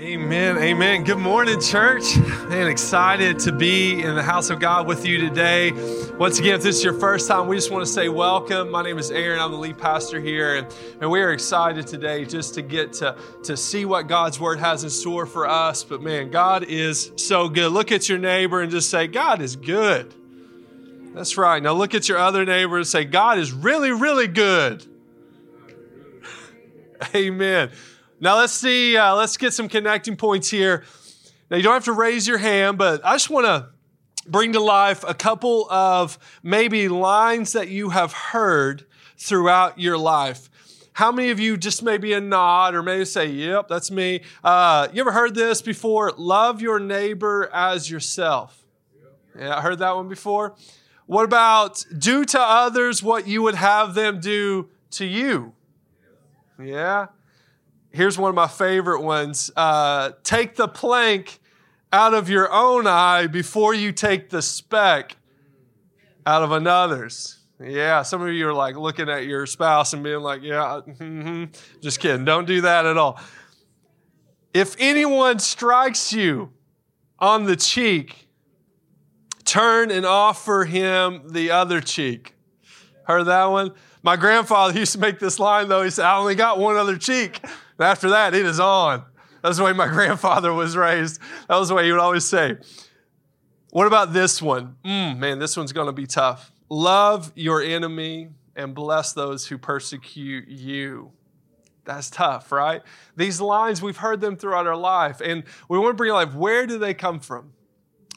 Amen. Amen. Good morning, church. Man, excited to be in the house of God with you today. Once again, if this is your first time, we just want to say welcome. My name is Aaron. I'm the lead pastor here. And, and we are excited today just to get to, to see what God's word has in store for us. But man, God is so good. Look at your neighbor and just say, God is good. That's right. Now look at your other neighbor and say, God is really, really good. Amen. Now let's see, uh, let's get some connecting points here. Now you don't have to raise your hand, but I just want to bring to life a couple of maybe lines that you have heard throughout your life. How many of you just maybe a nod or maybe say, yep, that's me. Uh, you ever heard this before? Love your neighbor as yourself. Yeah, I heard that one before. What about do to others what you would have them do to you? Yeah here's one of my favorite ones uh, take the plank out of your own eye before you take the speck out of another's. Yeah, some of you are like looking at your spouse and being like, yeah, mm-hmm. just kidding. Don't do that at all. If anyone strikes you on the cheek, turn and offer him the other cheek. Heard that one? My grandfather used to make this line though. He said, I only got one other cheek. After that, it is on. That's the way my grandfather was raised. That was the way he would always say. What about this one? Mm, man, this one's going to be tough. Love your enemy and bless those who persecute you. That's tough, right? These lines, we've heard them throughout our life, and we want to bring life. Where do they come from?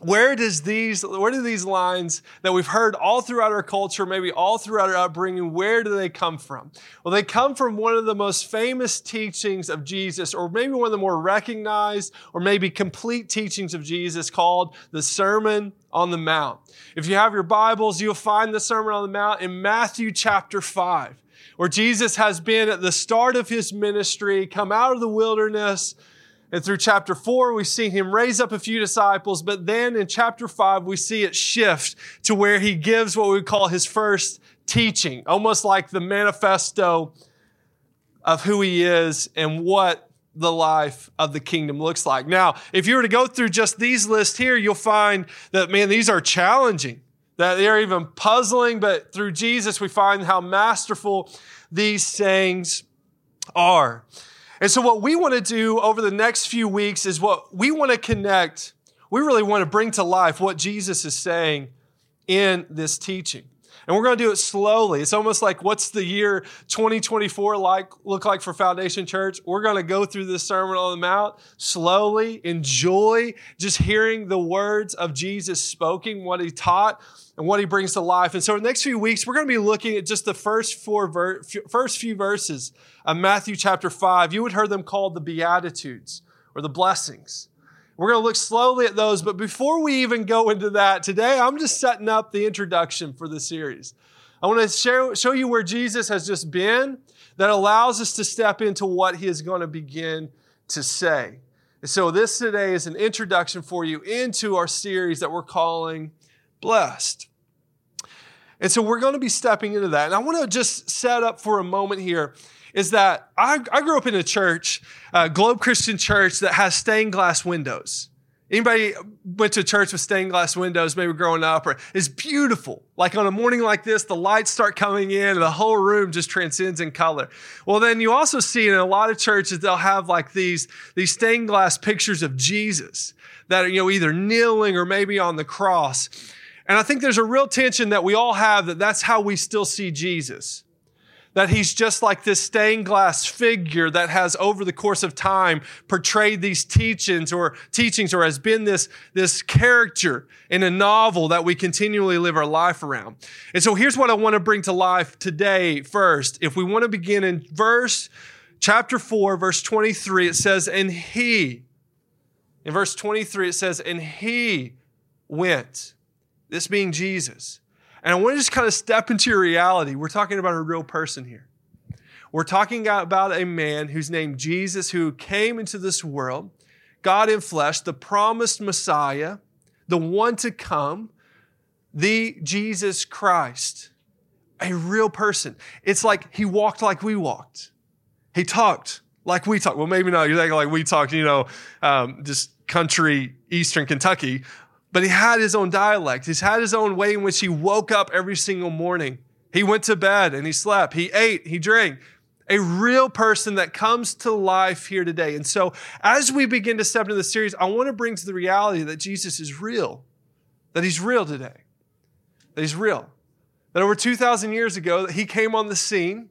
Where does these where do these lines that we've heard all throughout our culture maybe all throughout our upbringing where do they come from? Well they come from one of the most famous teachings of jesus or maybe one of the more recognized or maybe complete teachings of jesus called the sermon on the mount. If you have your bibles you'll find the sermon on the mount in matthew chapter 5 where jesus has been at the start of his ministry come out of the wilderness and through chapter four, we see him raise up a few disciples, but then in chapter five, we see it shift to where he gives what we call his first teaching, almost like the manifesto of who he is and what the life of the kingdom looks like. Now, if you were to go through just these lists here, you'll find that, man, these are challenging, that they're even puzzling, but through Jesus, we find how masterful these sayings are. And so, what we want to do over the next few weeks is what we want to connect, we really want to bring to life what Jesus is saying in this teaching. And we're going to do it slowly. It's almost like what's the year 2024 like look like for Foundation Church? We're going to go through this Sermon on the Mount slowly, enjoy just hearing the words of Jesus spoken, what he taught, and what he brings to life. And so, in the next few weeks, we're going to be looking at just the first four ver- first few verses of Matthew chapter five. You would heard them called the Beatitudes or the blessings. We're going to look slowly at those, but before we even go into that today, I'm just setting up the introduction for the series. I want to show you where Jesus has just been that allows us to step into what he is going to begin to say. And so, this today is an introduction for you into our series that we're calling Blessed. And so, we're going to be stepping into that. And I want to just set up for a moment here is that I, I grew up in a church, uh, Globe Christian Church, that has stained glass windows. Anybody went to a church with stained glass windows, maybe growing up, or it's beautiful. Like on a morning like this, the lights start coming in and the whole room just transcends in color. Well, then you also see in a lot of churches, they'll have like these, these stained glass pictures of Jesus that are, you know, either kneeling or maybe on the cross. And I think there's a real tension that we all have that that's how we still see Jesus that he's just like this stained glass figure that has over the course of time portrayed these teachings or teachings or has been this, this character in a novel that we continually live our life around. And so here's what I want to bring to life today first. If we want to begin in verse chapter 4, verse 23, it says, And he, in verse 23, it says, And he went, this being Jesus and I want to just kind of step into your reality. We're talking about a real person here. We're talking about a man who's named Jesus who came into this world, God in flesh, the promised Messiah, the one to come, the Jesus Christ, a real person. It's like he walked like we walked. He talked like we talk. Well, maybe not. You're thinking like we talk, you know, um, just country Eastern Kentucky. But he had his own dialect. He's had his own way in which he woke up every single morning. He went to bed and he slept. He ate, he drank. A real person that comes to life here today. And so, as we begin to step into the series, I want to bring to the reality that Jesus is real, that he's real today, that he's real. That over 2,000 years ago, he came on the scene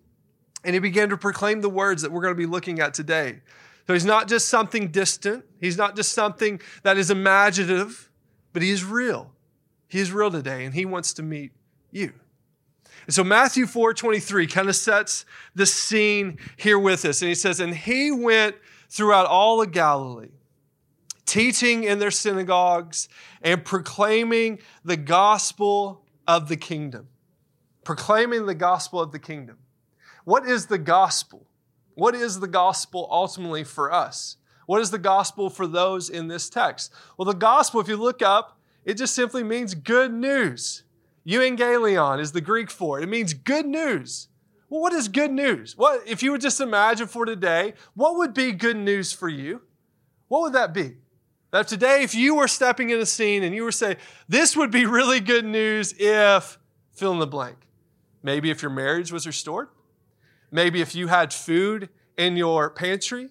and he began to proclaim the words that we're going to be looking at today. So he's not just something distant, he's not just something that is imaginative, but he is real. He is real today, and he wants to meet you. And so Matthew 4 23 kind of sets the scene here with us. And he says, And he went throughout all of Galilee, teaching in their synagogues and proclaiming the gospel of the kingdom. Proclaiming the gospel of the kingdom. What is the gospel? What is the gospel ultimately for us? What is the gospel for those in this text? Well, the gospel, if you look up, it just simply means good news. Euangelion is the Greek for it. It means good news. Well, what is good news? What if you would just imagine for today, what would be good news for you? What would that be? That today, if you were stepping in a scene and you were saying, this would be really good news if fill in the blank. Maybe if your marriage was restored. Maybe if you had food in your pantry.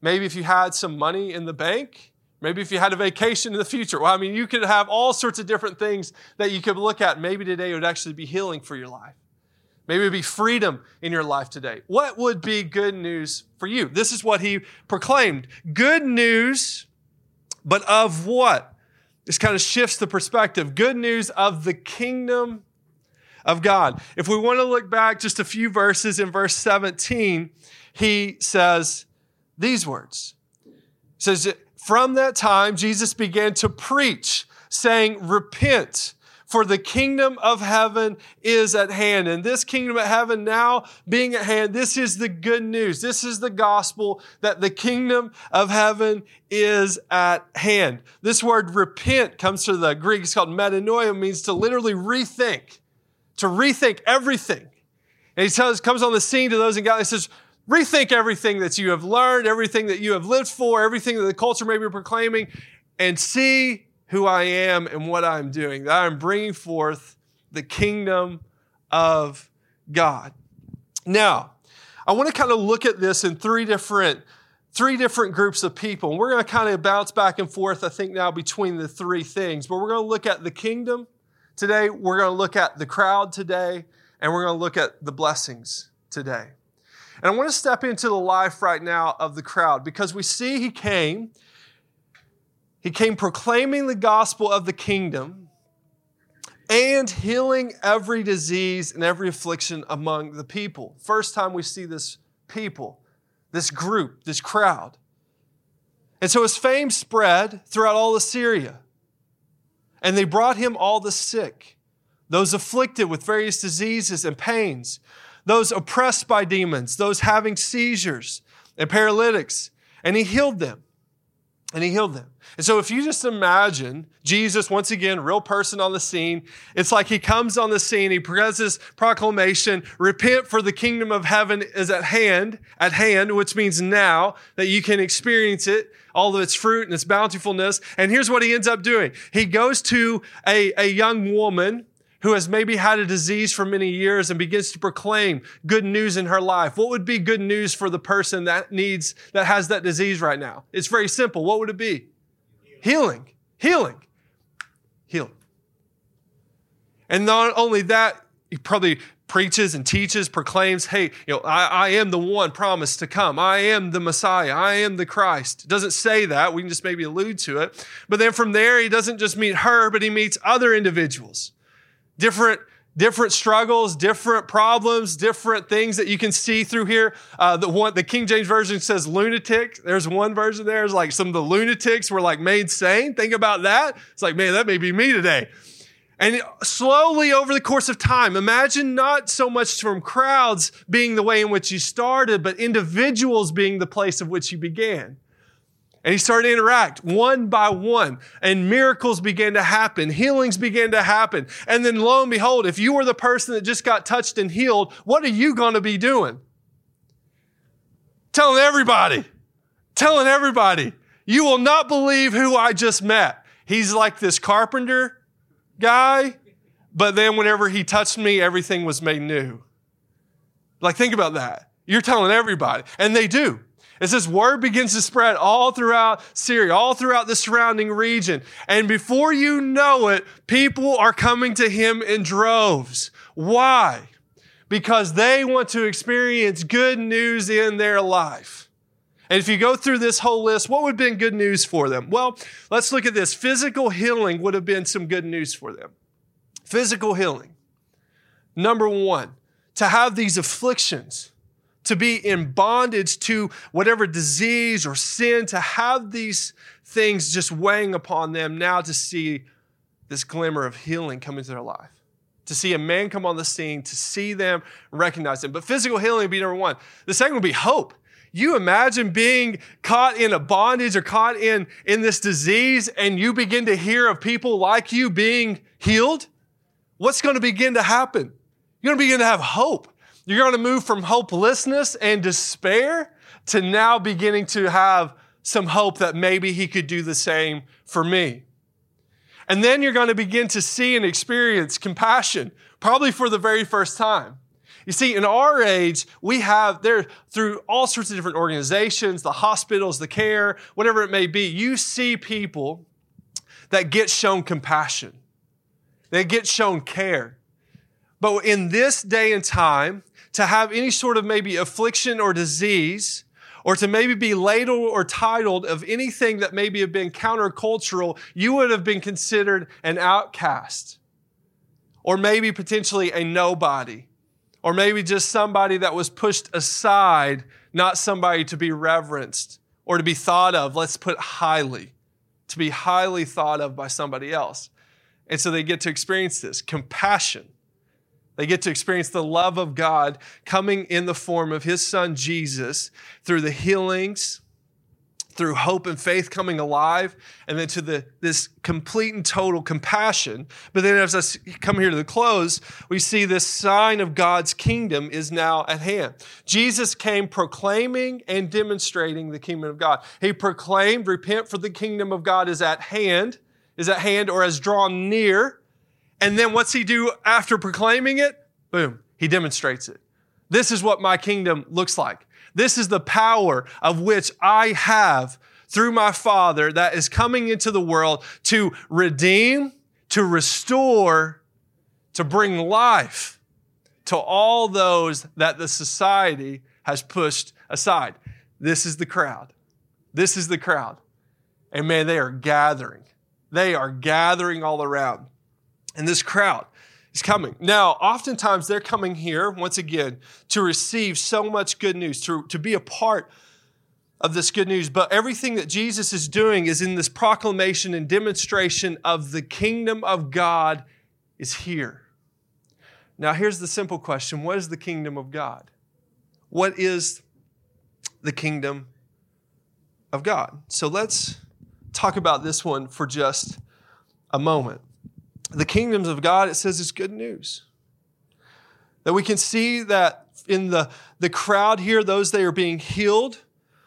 Maybe if you had some money in the bank. Maybe if you had a vacation in the future. Well, I mean, you could have all sorts of different things that you could look at. Maybe today would actually be healing for your life. Maybe it would be freedom in your life today. What would be good news for you? This is what he proclaimed. Good news, but of what? This kind of shifts the perspective. Good news of the kingdom of God. If we want to look back just a few verses in verse 17, he says these words. He says, From that time, Jesus began to preach, saying, Repent, for the kingdom of heaven is at hand. And this kingdom of heaven now being at hand, this is the good news. This is the gospel that the kingdom of heaven is at hand. This word repent comes from the Greek. It's called metanoia, means to literally rethink to rethink everything. And he tells, comes on the scene to those in Galilee. Says, rethink everything that you have learned, everything that you have lived for, everything that the culture may be proclaiming, and see who I am and what I'm doing. That I'm bringing forth the kingdom of God. Now, I want to kind of look at this in three different three different groups of people. And we're going to kind of bounce back and forth, I think, now between the three things. But we're going to look at the kingdom, Today, we're going to look at the crowd today, and we're going to look at the blessings today. And I want to step into the life right now of the crowd because we see he came. He came proclaiming the gospel of the kingdom and healing every disease and every affliction among the people. First time we see this people, this group, this crowd. And so his fame spread throughout all Assyria. And they brought him all the sick, those afflicted with various diseases and pains, those oppressed by demons, those having seizures and paralytics, and he healed them. And he healed them. And so if you just imagine Jesus, once again, real person on the scene, it's like he comes on the scene, he presents proclamation, repent for the kingdom of heaven is at hand, at hand, which means now that you can experience it all of its fruit and its bountifulness. And here's what he ends up doing. He goes to a, a young woman who has maybe had a disease for many years and begins to proclaim good news in her life. What would be good news for the person that needs, that has that disease right now? It's very simple. What would it be? Healing. Healing. Healing. And not only that, he probably preaches and teaches, proclaims, hey, you know, I, I, am the one promised to come. I am the Messiah. I am the Christ. Doesn't say that. We can just maybe allude to it. But then from there, he doesn't just meet her, but he meets other individuals. Different, different struggles, different problems, different things that you can see through here. Uh, the one, the King James Version says lunatic. There's one version there. It's like some of the lunatics were like made sane. Think about that. It's like, man, that may be me today. And slowly over the course of time, imagine not so much from crowds being the way in which you started, but individuals being the place of which you began. And he started to interact one by one, and miracles began to happen, healings began to happen. And then lo and behold, if you were the person that just got touched and healed, what are you going to be doing? telling everybody, telling everybody, you will not believe who I just met. He's like this carpenter guy, but then whenever he touched me, everything was made new. Like, think about that. You're telling everybody, and they do. It says word begins to spread all throughout Syria, all throughout the surrounding region. And before you know it, people are coming to him in droves. Why? Because they want to experience good news in their life. And if you go through this whole list, what would have been good news for them? Well, let's look at this. Physical healing would have been some good news for them. Physical healing. Number one, to have these afflictions to be in bondage to whatever disease or sin, to have these things just weighing upon them, now to see this glimmer of healing come into their life. To see a man come on the scene, to see them recognize them. But physical healing would be number one. The second would be hope. You imagine being caught in a bondage or caught in, in this disease, and you begin to hear of people like you being healed? What's going to begin to happen? You're going to begin to have hope. You're going to move from hopelessness and despair to now beginning to have some hope that maybe he could do the same for me. And then you're going to begin to see and experience compassion, probably for the very first time. You see, in our age, we have there through all sorts of different organizations, the hospitals, the care, whatever it may be, you see people that get shown compassion. They get shown care. But in this day and time, to have any sort of maybe affliction or disease, or to maybe be ladled or titled of anything that maybe have been countercultural, you would have been considered an outcast, or maybe potentially a nobody, or maybe just somebody that was pushed aside, not somebody to be reverenced or to be thought of, let's put highly, to be highly thought of by somebody else. And so they get to experience this compassion they get to experience the love of God coming in the form of His Son Jesus through the healings, through hope and faith coming alive, and then to the, this complete and total compassion. But then as I come here to the close, we see this sign of God's kingdom is now at hand. Jesus came proclaiming and demonstrating the kingdom of God. He proclaimed, repent for the kingdom of God is at hand, is at hand or has drawn near. And then what's he do after proclaiming it? Boom, he demonstrates it. This is what my kingdom looks like. This is the power of which I have through my Father that is coming into the world to redeem, to restore, to bring life to all those that the society has pushed aside. This is the crowd. This is the crowd. And man, they are gathering. They are gathering all around. And this crowd is coming. Now, oftentimes they're coming here, once again, to receive so much good news, to, to be a part of this good news. But everything that Jesus is doing is in this proclamation and demonstration of the kingdom of God is here. Now, here's the simple question What is the kingdom of God? What is the kingdom of God? So let's talk about this one for just a moment the kingdoms of God, it says it's good news. That we can see that in the, the crowd here, those they are being healed,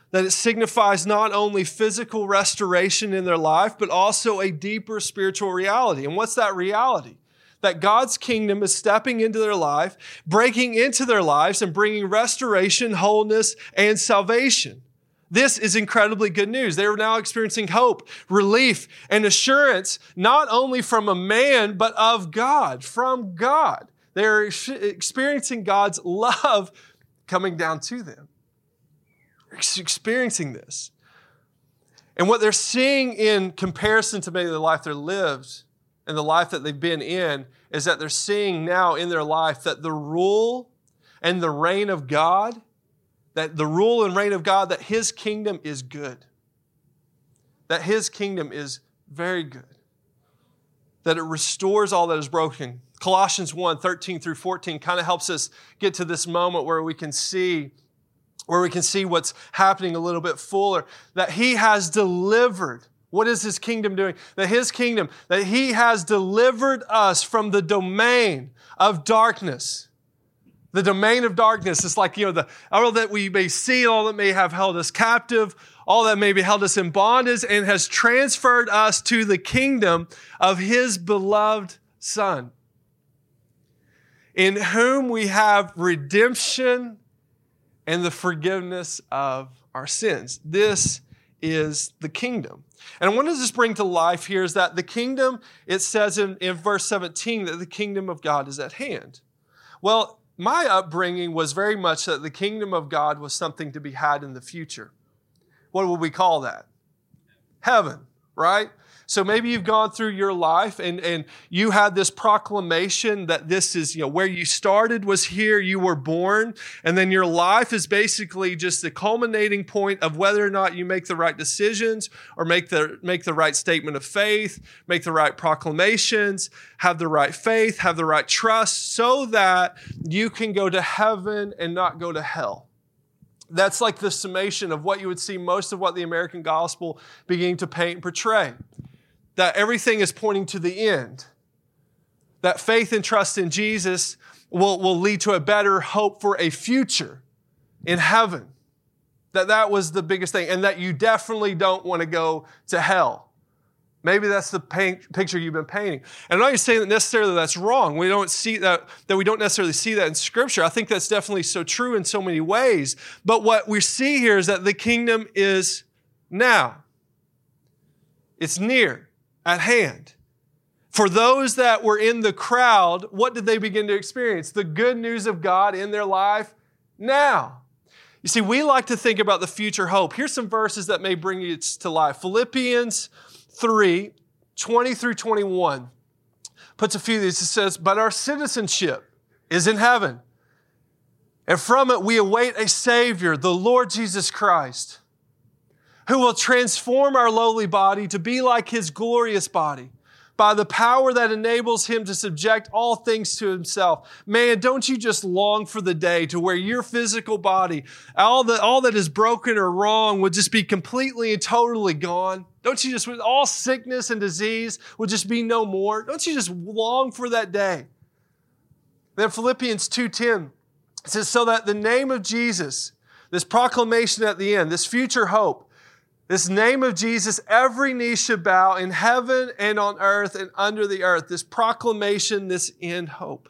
that it signifies not only physical restoration in their life, but also a deeper spiritual reality. And what's that reality? That God's kingdom is stepping into their life, breaking into their lives, and bringing restoration, wholeness, and salvation. This is incredibly good news. They are now experiencing hope, relief, and assurance, not only from a man, but of God, from God. They are experiencing God's love coming down to them. Experiencing this. And what they're seeing in comparison to maybe the life they lived and the life that they've been in is that they're seeing now in their life that the rule and the reign of God that the rule and reign of God, that his kingdom is good. That his kingdom is very good. That it restores all that is broken. Colossians 1 13 through 14 kind of helps us get to this moment where we can see where we can see what's happening a little bit fuller that he has delivered what is his kingdom doing? That his kingdom, that he has delivered us from the domain of darkness the domain of darkness. It's like, you know, the all that we may see, all that may have held us captive, all that may be held us in bondage, and has transferred us to the kingdom of his beloved Son, in whom we have redemption and the forgiveness of our sins. This is the kingdom. And what does this bring to life here is that the kingdom, it says in, in verse 17 that the kingdom of God is at hand. Well, my upbringing was very much that the kingdom of God was something to be had in the future. What would we call that? Heaven, right? So maybe you've gone through your life and, and you had this proclamation that this is, you know, where you started was here, you were born, and then your life is basically just the culminating point of whether or not you make the right decisions or make the, make the right statement of faith, make the right proclamations, have the right faith, have the right trust, so that you can go to heaven and not go to hell. That's like the summation of what you would see most of what the American gospel beginning to paint and portray that everything is pointing to the end. That faith and trust in Jesus will, will lead to a better hope for a future in heaven. That that was the biggest thing, and that you definitely don't want to go to hell. Maybe that's the paint, picture you've been painting. And I'm not saying that necessarily that's wrong. We don't see that, that we don't necessarily see that in Scripture. I think that's definitely so true in so many ways. But what we see here is that the kingdom is now. It's near at hand. For those that were in the crowd, what did they begin to experience? The good news of God in their life now. You see, we like to think about the future hope. Here's some verses that may bring it to life. Philippians 3 20 through 21 puts a few of these. It says, But our citizenship is in heaven, and from it we await a Savior, the Lord Jesus Christ who will transform our lowly body to be like his glorious body by the power that enables him to subject all things to himself. Man, don't you just long for the day to where your physical body, all that, all that is broken or wrong would just be completely and totally gone? Don't you just, all sickness and disease would just be no more? Don't you just long for that day? Then Philippians 2.10 says, so that the name of Jesus, this proclamation at the end, this future hope, this name of Jesus, every knee should bow in heaven and on earth and under the earth. This proclamation, this end hope.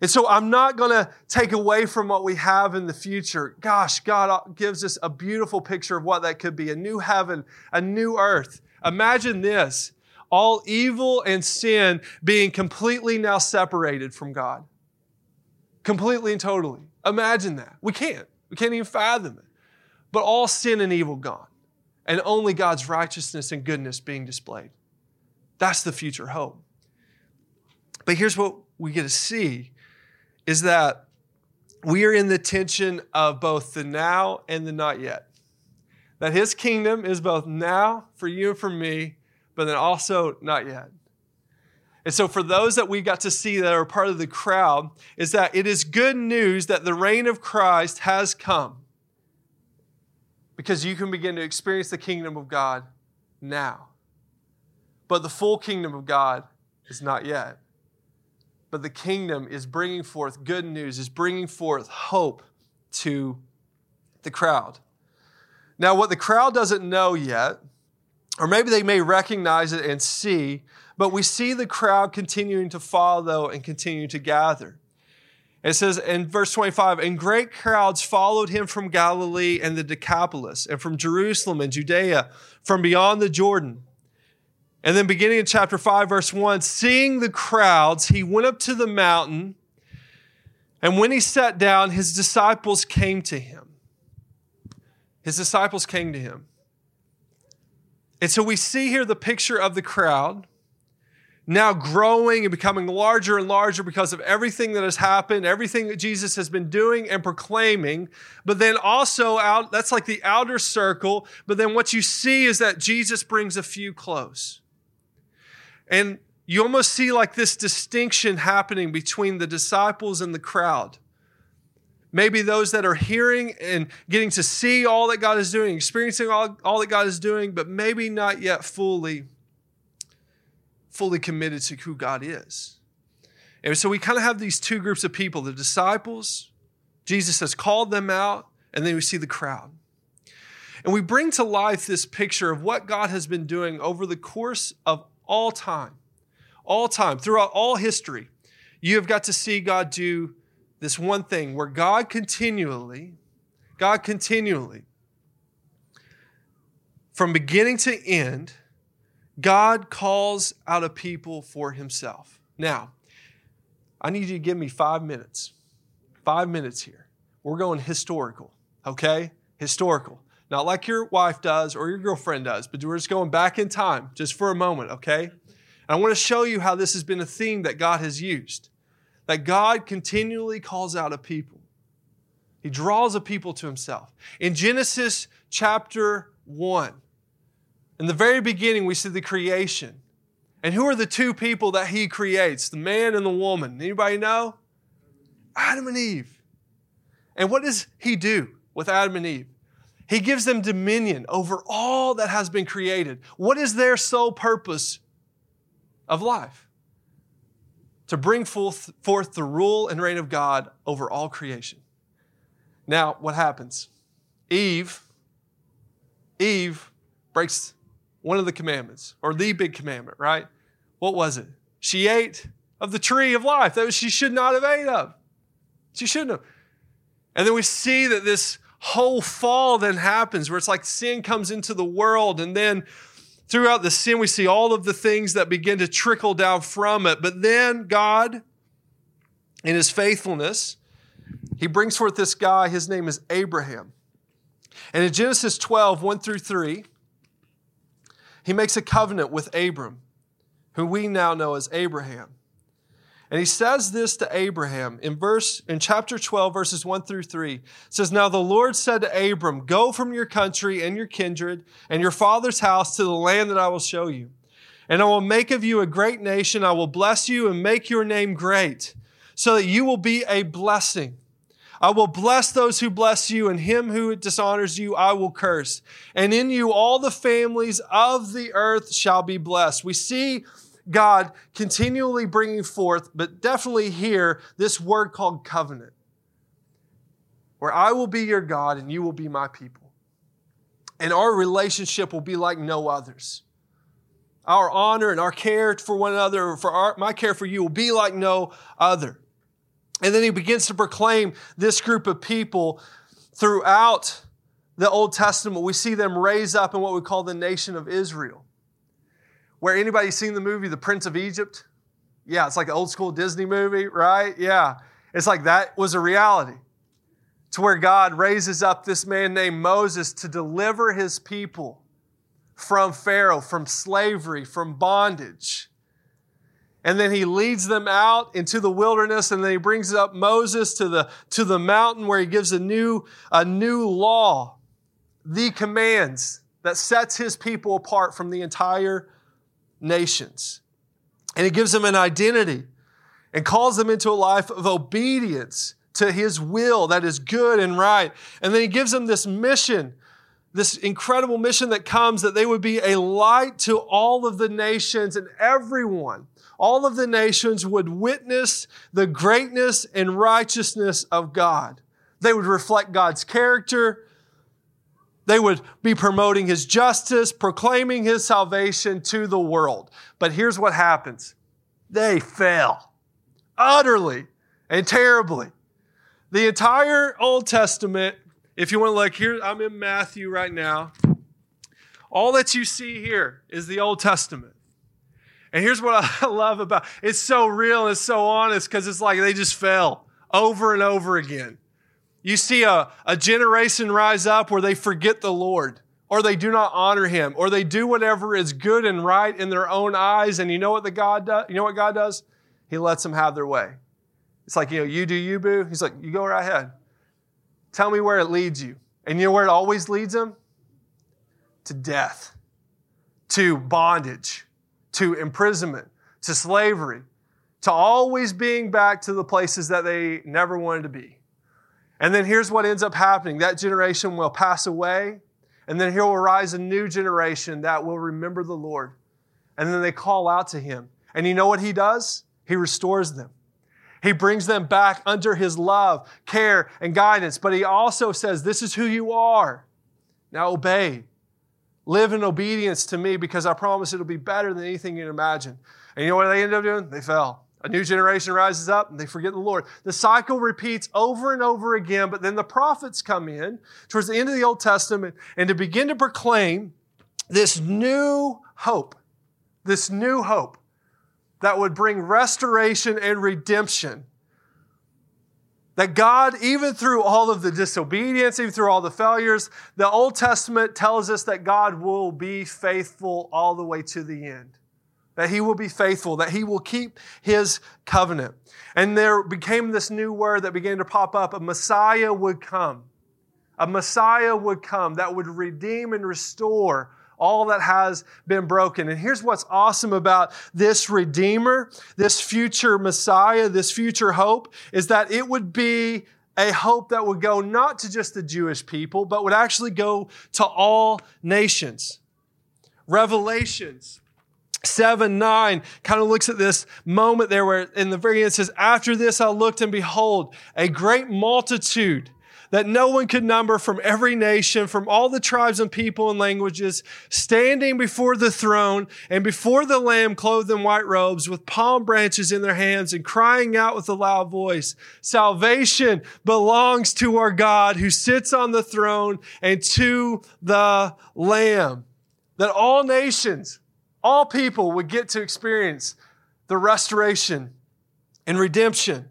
And so I'm not going to take away from what we have in the future. Gosh, God gives us a beautiful picture of what that could be a new heaven, a new earth. Imagine this all evil and sin being completely now separated from God. Completely and totally. Imagine that. We can't. We can't even fathom it. But all sin and evil gone and only God's righteousness and goodness being displayed. That's the future hope. But here's what we get to see is that we are in the tension of both the now and the not yet. That his kingdom is both now for you and for me, but then also not yet. And so, for those that we got to see that are part of the crowd, is that it is good news that the reign of Christ has come because you can begin to experience the kingdom of God now. But the full kingdom of God is not yet. But the kingdom is bringing forth good news, is bringing forth hope to the crowd. Now, what the crowd doesn't know yet, or maybe they may recognize it and see, but we see the crowd continuing to follow and continue to gather. It says in verse 25, and great crowds followed him from Galilee and the Decapolis, and from Jerusalem and Judea, from beyond the Jordan. And then beginning in chapter 5, verse 1, seeing the crowds, he went up to the mountain, and when he sat down, his disciples came to him. His disciples came to him. And so we see here the picture of the crowd now growing and becoming larger and larger because of everything that has happened, everything that Jesus has been doing and proclaiming. But then also out, that's like the outer circle. But then what you see is that Jesus brings a few close. And you almost see like this distinction happening between the disciples and the crowd. Maybe those that are hearing and getting to see all that God is doing, experiencing all, all that God is doing, but maybe not yet fully fully committed to who God is. And so we kind of have these two groups of people the disciples, Jesus has called them out, and then we see the crowd. And we bring to life this picture of what God has been doing over the course of all time, all time, throughout all history. You have got to see God do this one thing where God continually, God continually, from beginning to end, God calls out a people for himself. Now, I need you to give me five minutes. Five minutes here. We're going historical, okay? Historical. Not like your wife does or your girlfriend does, but we're just going back in time just for a moment, okay? And I want to show you how this has been a theme that God has used. That God continually calls out a people. He draws a people to himself. In Genesis chapter 1, in the very beginning, we see the creation. And who are the two people that he creates? The man and the woman. Anybody know? Adam and Eve. And what does he do with Adam and Eve? He gives them dominion over all that has been created. What is their sole purpose of life? To bring forth, forth the rule and reign of God over all creation. Now, what happens? Eve, Eve breaks one of the commandments, or the big commandment, right? What was it? She ate of the tree of life that she should not have ate of. She shouldn't have. And then we see that this whole fall then happens where it's like sin comes into the world and then throughout the sin we see all of the things that begin to trickle down from it but then god in his faithfulness he brings forth this guy his name is abraham and in genesis 12 1 through 3 he makes a covenant with abram who we now know as abraham and he says this to Abraham in verse in chapter 12 verses 1 through 3. It says, "Now the Lord said to Abram, go from your country and your kindred and your father's house to the land that I will show you. And I will make of you a great nation. I will bless you and make your name great, so that you will be a blessing. I will bless those who bless you, and him who dishonors you I will curse. And in you all the families of the earth shall be blessed." We see God continually bringing forth, but definitely here, this word called covenant, where I will be your God and you will be my people. And our relationship will be like no others. Our honor and our care for one another, for our, my care for you, will be like no other. And then he begins to proclaim this group of people throughout the Old Testament. We see them raise up in what we call the nation of Israel. Where anybody seen the movie The Prince of Egypt? Yeah, it's like an old school Disney movie, right? Yeah. It's like that was a reality. To where God raises up this man named Moses to deliver his people from Pharaoh, from slavery, from bondage. And then he leads them out into the wilderness, and then he brings up Moses to the, to the mountain where he gives a new, a new law, the commands that sets his people apart from the entire nations. And he gives them an identity and calls them into a life of obedience to his will that is good and right. And then he gives them this mission, this incredible mission that comes that they would be a light to all of the nations and everyone. All of the nations would witness the greatness and righteousness of God. They would reflect God's character. They would be promoting his justice, proclaiming his salvation to the world. But here's what happens they fail utterly and terribly. The entire Old Testament, if you want to look here, I'm in Matthew right now. All that you see here is the Old Testament. And here's what I love about it's so real and it's so honest because it's like they just fell over and over again. You see a, a generation rise up where they forget the Lord or they do not honor him or they do whatever is good and right in their own eyes and you know what the God does? You know what God does? He lets them have their way. It's like, you know, you do you, boo. He's like, you go right ahead. Tell me where it leads you. And you know where it always leads them? To death, to bondage, to imprisonment, to slavery, to always being back to the places that they never wanted to be. And then here's what ends up happening that generation will pass away, and then here will rise a new generation that will remember the Lord. And then they call out to him. And you know what he does? He restores them. He brings them back under his love, care, and guidance. But he also says, This is who you are. Now obey. Live in obedience to me because I promise it'll be better than anything you can imagine. And you know what they ended up doing? They fell. A new generation rises up and they forget the Lord. The cycle repeats over and over again, but then the prophets come in towards the end of the Old Testament and to begin to proclaim this new hope, this new hope that would bring restoration and redemption. That God, even through all of the disobedience, even through all the failures, the Old Testament tells us that God will be faithful all the way to the end. That He will be faithful, that He will keep His covenant. And there became this new word that began to pop up a Messiah would come. A Messiah would come that would redeem and restore all that has been broken. And here's what's awesome about this Redeemer, this future Messiah, this future hope, is that it would be a hope that would go not to just the Jewish people, but would actually go to all nations. Revelations 7 9 kind of looks at this moment there where in the very end it says, After this I looked and behold, a great multitude that no one could number from every nation, from all the tribes and people and languages, standing before the throne and before the Lamb clothed in white robes with palm branches in their hands and crying out with a loud voice, Salvation belongs to our God who sits on the throne and to the Lamb. That all nations, all people would get to experience the restoration and redemption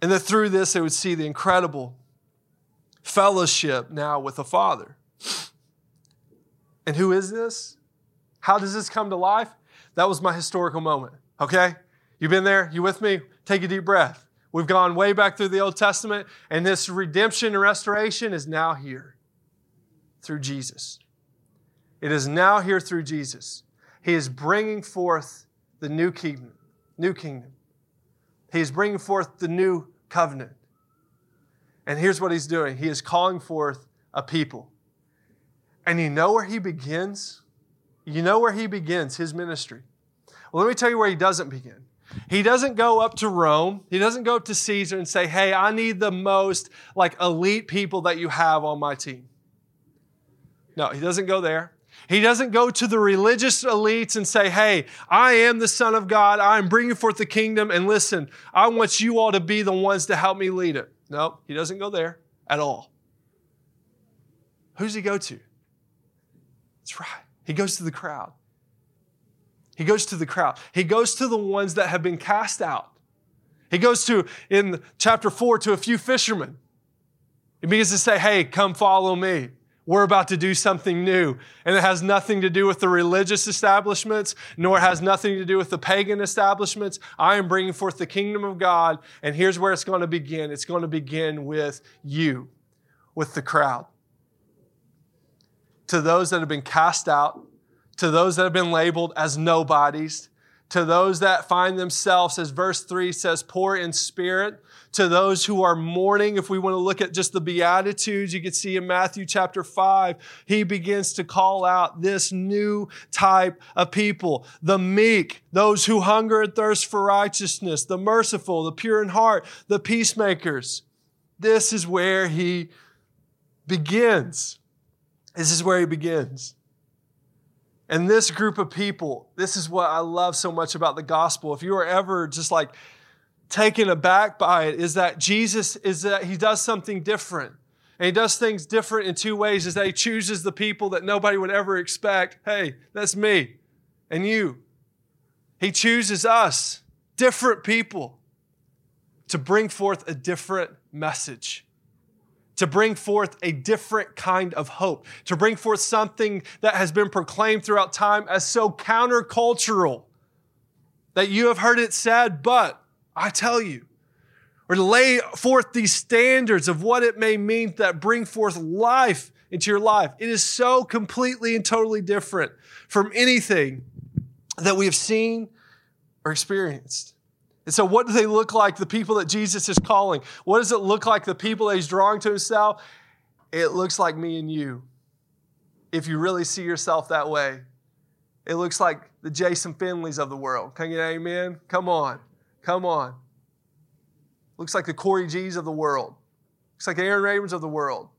and that through this, they would see the incredible fellowship now with the Father. And who is this? How does this come to life? That was my historical moment, okay? You've been there? You with me? Take a deep breath. We've gone way back through the Old Testament, and this redemption and restoration is now here through Jesus. It is now here through Jesus. He is bringing forth the new kingdom, new kingdom. He's bringing forth the new covenant. And here's what he's doing he is calling forth a people. And you know where he begins? You know where he begins his ministry. Well, let me tell you where he doesn't begin. He doesn't go up to Rome. He doesn't go up to Caesar and say, hey, I need the most like elite people that you have on my team. No, he doesn't go there. He doesn't go to the religious elites and say, Hey, I am the Son of God. I'm bringing forth the kingdom. And listen, I want you all to be the ones to help me lead it. No, he doesn't go there at all. Who's he go to? That's right. He goes to the crowd. He goes to the crowd. He goes to the ones that have been cast out. He goes to, in chapter 4, to a few fishermen. He begins to say, Hey, come follow me we're about to do something new. And it has nothing to do with the religious establishments, nor has nothing to do with the pagan establishments. I am bringing forth the kingdom of God. And here's where it's going to begin it's going to begin with you, with the crowd. To those that have been cast out, to those that have been labeled as nobodies, to those that find themselves, as verse 3 says, poor in spirit, to those who are mourning. If we want to look at just the Beatitudes, you can see in Matthew chapter 5, he begins to call out this new type of people the meek, those who hunger and thirst for righteousness, the merciful, the pure in heart, the peacemakers. This is where he begins. This is where he begins. And this group of people, this is what I love so much about the gospel. If you are ever just like taken aback by it, is that Jesus is that he does something different. And he does things different in two ways is that he chooses the people that nobody would ever expect. Hey, that's me and you. He chooses us, different people, to bring forth a different message to bring forth a different kind of hope, to bring forth something that has been proclaimed throughout time as so countercultural that you have heard it said, but I tell you, or lay forth these standards of what it may mean that bring forth life into your life. It is so completely and totally different from anything that we have seen or experienced. And so, what do they look like, the people that Jesus is calling? What does it look like, the people that he's drawing to himself? It looks like me and you. If you really see yourself that way, it looks like the Jason Finleys of the world. Can you amen? Come on. Come on. Looks like the Corey G's of the world. Looks like the Aaron Rayburns of the world.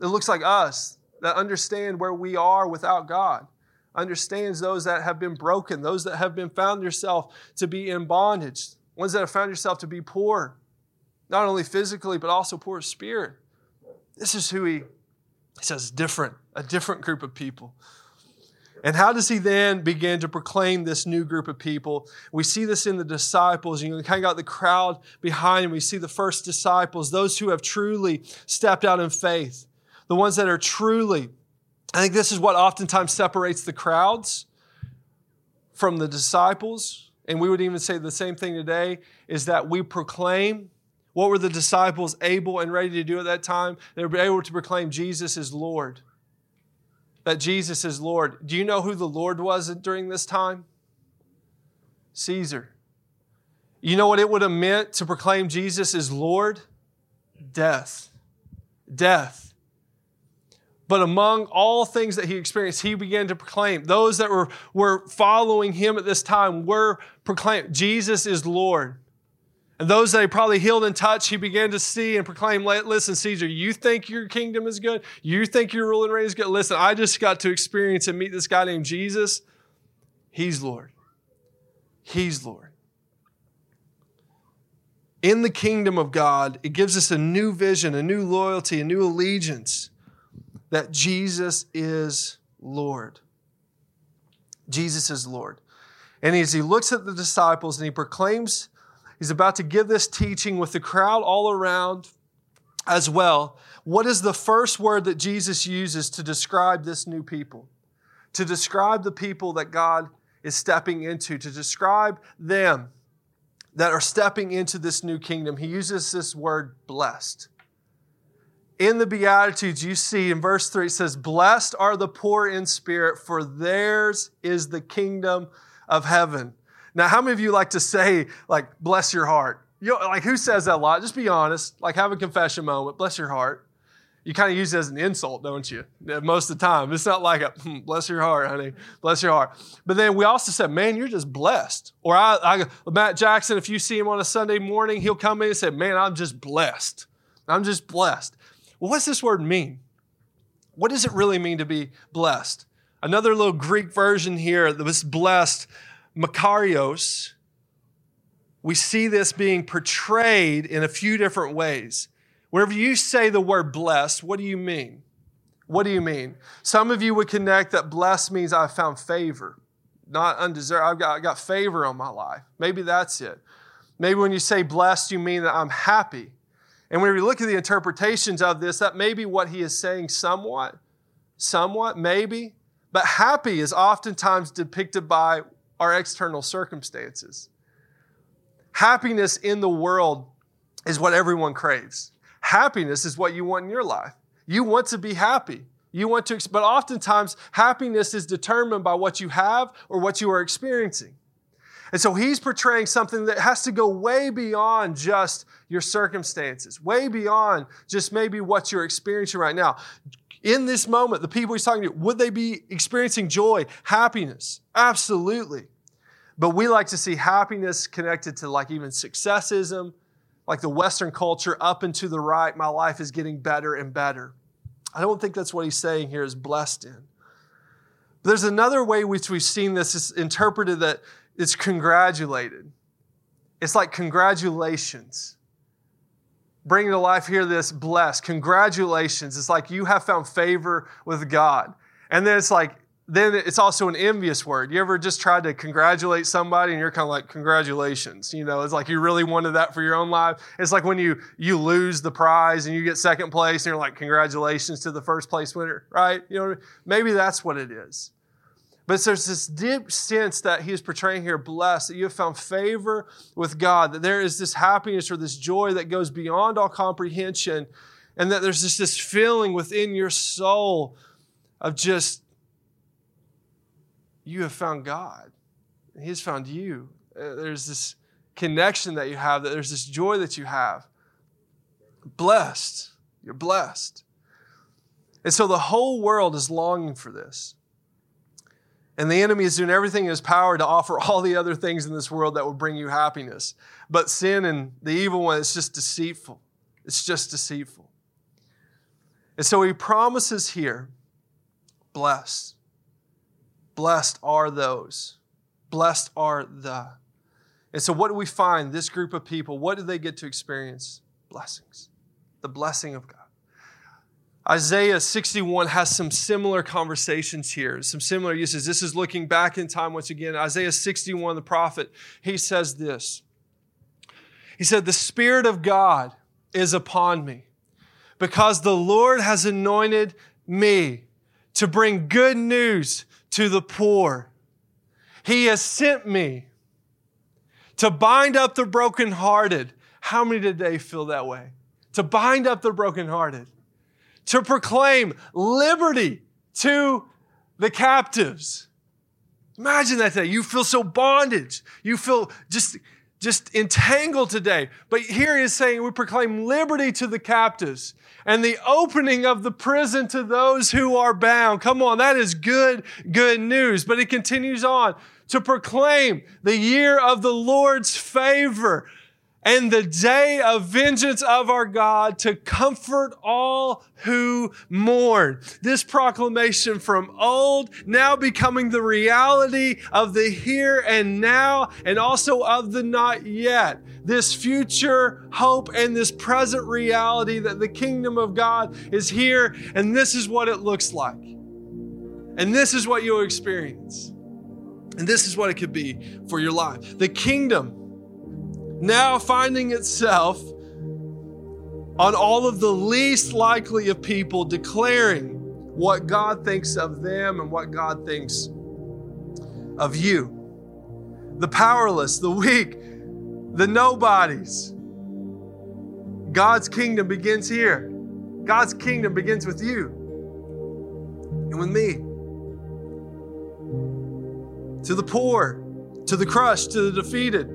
It looks like us that understand where we are without God, understands those that have been broken, those that have been found yourself to be in bondage, ones that have found yourself to be poor, not only physically, but also poor spirit. This is who he, he says, different, a different group of people. And how does he then begin to proclaim this new group of people? We see this in the disciples. You kind of got the crowd behind him. We see the first disciples, those who have truly stepped out in faith, the ones that are truly, I think this is what oftentimes separates the crowds from the disciples. And we would even say the same thing today is that we proclaim. What were the disciples able and ready to do at that time? They were able to proclaim Jesus is Lord that Jesus is Lord. Do you know who the Lord was during this time? Caesar. You know what it would have meant to proclaim Jesus is Lord? Death. Death. But among all things that he experienced, he began to proclaim. Those that were, were following him at this time were proclaimed Jesus is Lord. And those that he probably healed and touched, he began to see and proclaim, listen, Caesar, you think your kingdom is good? You think your ruling reign is good? Listen, I just got to experience and meet this guy named Jesus. He's Lord. He's Lord. In the kingdom of God, it gives us a new vision, a new loyalty, a new allegiance that Jesus is Lord. Jesus is Lord. And as he looks at the disciples and he proclaims He's about to give this teaching with the crowd all around as well. What is the first word that Jesus uses to describe this new people? To describe the people that God is stepping into, to describe them that are stepping into this new kingdom. He uses this word blessed. In the Beatitudes, you see in verse 3, it says, Blessed are the poor in spirit, for theirs is the kingdom of heaven. Now, how many of you like to say, like, bless your heart? You know, like, who says that a lot? Just be honest. Like, have a confession moment. Bless your heart. You kind of use it as an insult, don't you? Most of the time. It's not like a, hmm, bless your heart, honey. Bless your heart. But then we also said, man, you're just blessed. Or I, I, Matt Jackson, if you see him on a Sunday morning, he'll come in and say, man, I'm just blessed. I'm just blessed. Well, what's this word mean? What does it really mean to be blessed? Another little Greek version here, this blessed Makarios, we see this being portrayed in a few different ways. Whenever you say the word blessed, what do you mean? What do you mean? Some of you would connect that blessed means I've found favor, not undeserved. I've got, I've got favor on my life. Maybe that's it. Maybe when you say blessed, you mean that I'm happy. And when we look at the interpretations of this, that may be what he is saying somewhat, somewhat, maybe. But happy is oftentimes depicted by our external circumstances. Happiness in the world is what everyone craves. Happiness is what you want in your life. You want to be happy. You want to, but oftentimes happiness is determined by what you have or what you are experiencing. And so he's portraying something that has to go way beyond just your circumstances, way beyond just maybe what you're experiencing right now in this moment, the people he's talking to, would they be experiencing joy, happiness? Absolutely. But we like to see happiness connected to like even successism, like the Western culture, up and to the right. My life is getting better and better. I don't think that's what he's saying here is blessed in. But there's another way which we've seen this is interpreted that it's congratulated. It's like congratulations bringing to life here this blessed. Congratulations. It's like you have found favor with God. And then it's like, then it's also an envious word. You ever just tried to congratulate somebody and you're kind of like, congratulations. You know, it's like you really wanted that for your own life. It's like when you you lose the prize and you get second place and you're like, congratulations to the first place winner, right? You know, maybe that's what it is. But there's this deep sense that he is portraying here blessed, that you have found favor with God, that there is this happiness or this joy that goes beyond all comprehension, and that there's just this feeling within your soul of just, you have found God. He has found you. Uh, there's this connection that you have, that there's this joy that you have. Blessed. You're blessed. And so the whole world is longing for this. And the enemy is doing everything in his power to offer all the other things in this world that will bring you happiness. But sin and the evil one is just deceitful. It's just deceitful. And so he promises here blessed. Blessed are those. Blessed are the. And so, what do we find? This group of people, what do they get to experience? Blessings. The blessing of God. Isaiah 61 has some similar conversations here, some similar uses. This is looking back in time once again. Isaiah 61, the prophet, he says this. He said, The Spirit of God is upon me because the Lord has anointed me to bring good news to the poor. He has sent me to bind up the brokenhearted. How many today feel that way? To bind up the brokenhearted to proclaim liberty to the captives. Imagine that day. You feel so bondage. You feel just, just entangled today. But here he is saying we proclaim liberty to the captives and the opening of the prison to those who are bound. Come on, that is good, good news. But he continues on to proclaim the year of the Lord's favor and the day of vengeance of our God to comfort all who mourn. This proclamation from old now becoming the reality of the here and now and also of the not yet. This future hope and this present reality that the kingdom of God is here and this is what it looks like. And this is what you'll experience. And this is what it could be for your life. The kingdom now finding itself on all of the least likely of people declaring what God thinks of them and what God thinks of you. The powerless, the weak, the nobodies. God's kingdom begins here. God's kingdom begins with you and with me. To the poor, to the crushed, to the defeated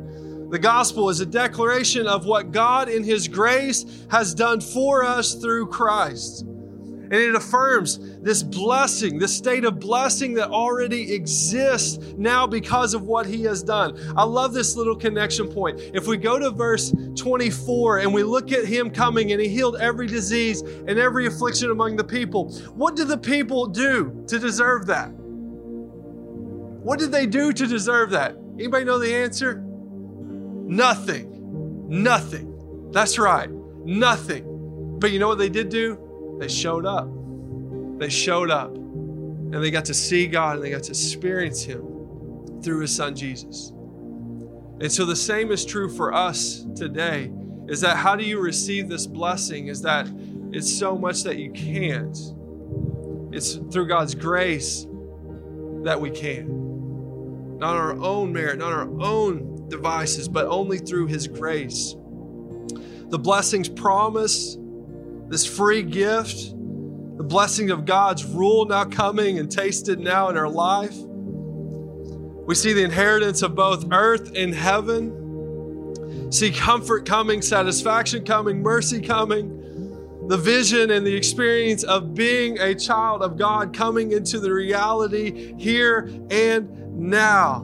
the gospel is a declaration of what God in His grace has done for us through Christ. And it affirms this blessing, this state of blessing that already exists now because of what He has done. I love this little connection point. If we go to verse 24 and we look at Him coming and He healed every disease and every affliction among the people, what did the people do to deserve that? What did they do to deserve that? Anybody know the answer? Nothing. Nothing. That's right. Nothing. But you know what they did do? They showed up. They showed up. And they got to see God and they got to experience Him through His Son Jesus. And so the same is true for us today is that how do you receive this blessing? Is that it's so much that you can't. It's through God's grace that we can. Not our own merit, not our own devices, but only through His grace. The blessings promised, this free gift, the blessing of God's rule now coming and tasted now in our life. We see the inheritance of both earth and heaven. See comfort coming, satisfaction coming, mercy coming the vision and the experience of being a child of God coming into the reality here and now.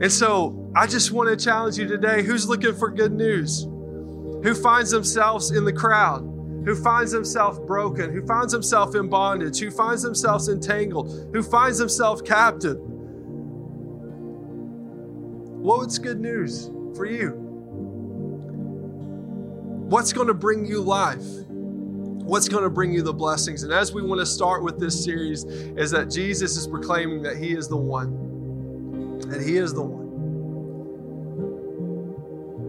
And so I just want to challenge you today who's looking for good news? Who finds themselves in the crowd? Who finds themselves broken? Who finds himself in bondage? Who finds themselves entangled? Who finds himself captive? What's good news for you? What's going to bring you life? What's going to bring you the blessings? And as we want to start with this series, is that Jesus is proclaiming that He is the one. That He is the one.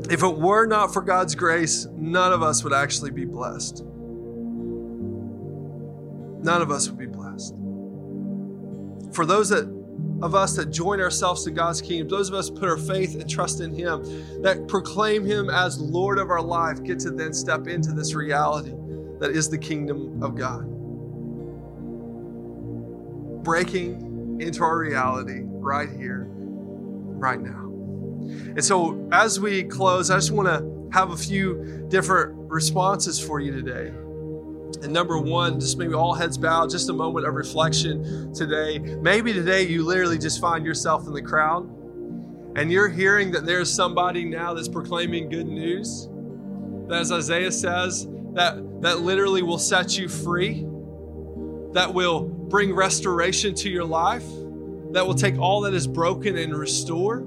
If it were not for God's grace, none of us would actually be blessed. None of us would be blessed. For those that of us that join ourselves to God's kingdom, those of us put our faith and trust in Him, that proclaim Him as Lord of our life, get to then step into this reality that is the kingdom of God. Breaking into our reality right here, right now. And so, as we close, I just want to have a few different responses for you today. And number one, just maybe all heads bowed, just a moment of reflection today. Maybe today you literally just find yourself in the crowd and you're hearing that there's somebody now that's proclaiming good news. That, as Isaiah says, that, that literally will set you free, that will bring restoration to your life, that will take all that is broken and restore.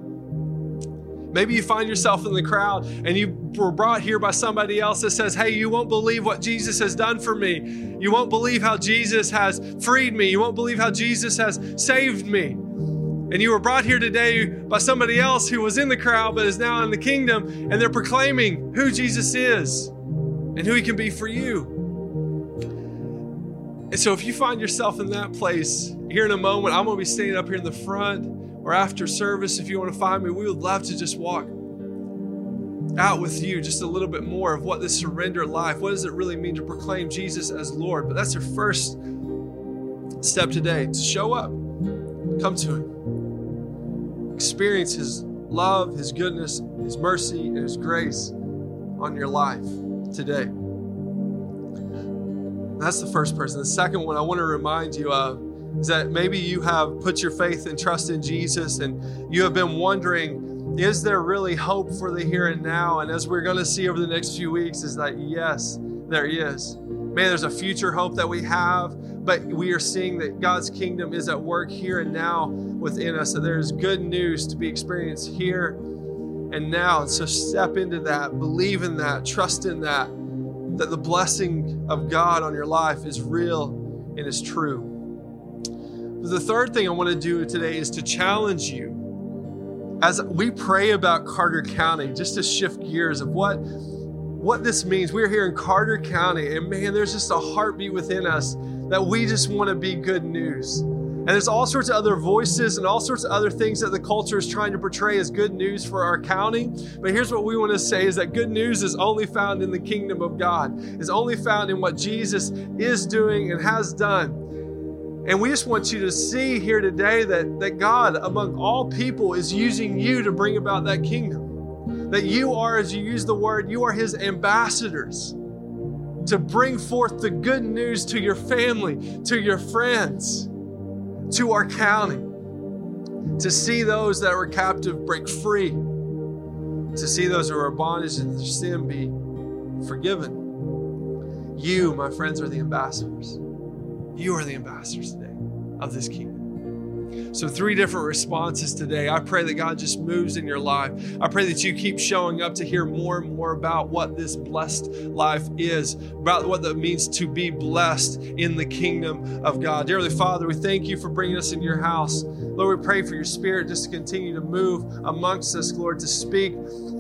Maybe you find yourself in the crowd and you were brought here by somebody else that says, Hey, you won't believe what Jesus has done for me. You won't believe how Jesus has freed me. You won't believe how Jesus has saved me. And you were brought here today by somebody else who was in the crowd but is now in the kingdom, and they're proclaiming who Jesus is and who he can be for you. And so, if you find yourself in that place here in a moment, I'm going to be standing up here in the front or after service. If you want to find me, we would love to just walk out with you just a little bit more of what this surrender life, what does it really mean to proclaim Jesus as Lord? But that's your first step today to show up, come to Him, experience His love, His goodness, His mercy, and His grace on your life today. That's the first person. The second one I want to remind you of is that maybe you have put your faith and trust in Jesus and you have been wondering, is there really hope for the here and now? And as we're going to see over the next few weeks, is that yes, there is. Man, there's a future hope that we have, but we are seeing that God's kingdom is at work here and now within us. So there's good news to be experienced here and now. And so step into that, believe in that, trust in that, that the blessing of God on your life is real and is true. The third thing I want to do today is to challenge you as we pray about Carter County, just to shift gears of what what this means. We're here in Carter County, and man, there's just a heartbeat within us that we just want to be good news. And there's all sorts of other voices and all sorts of other things that the culture is trying to portray as good news for our county. But here's what we want to say is that good news is only found in the kingdom of God, is only found in what Jesus is doing and has done. And we just want you to see here today that, that God, among all people, is using you to bring about that kingdom. That you are, as you use the word, you are his ambassadors to bring forth the good news to your family, to your friends, to our county, to see those that were captive break free, to see those who are bondage and their sin be forgiven. You, my friends, are the ambassadors. You are the ambassadors today of this kingdom. So, three different responses today. I pray that God just moves in your life. I pray that you keep showing up to hear more and more about what this blessed life is, about what that means to be blessed in the kingdom of God. Dearly Father, we thank you for bringing us in your house. Lord, we pray for your spirit just to continue to move amongst us, Lord, to speak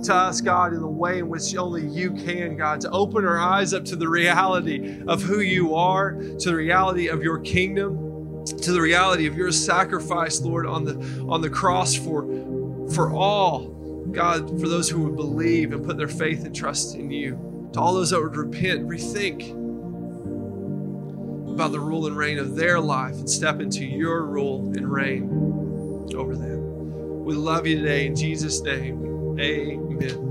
to us, God, in the way in which only you can, God, to open our eyes up to the reality of who you are, to the reality of your kingdom to the reality of your sacrifice, Lord, on the on the cross for for all, God, for those who would believe and put their faith and trust in you. To all those that would repent, rethink about the rule and reign of their life and step into your rule and reign over them. We love you today in Jesus' name. Amen.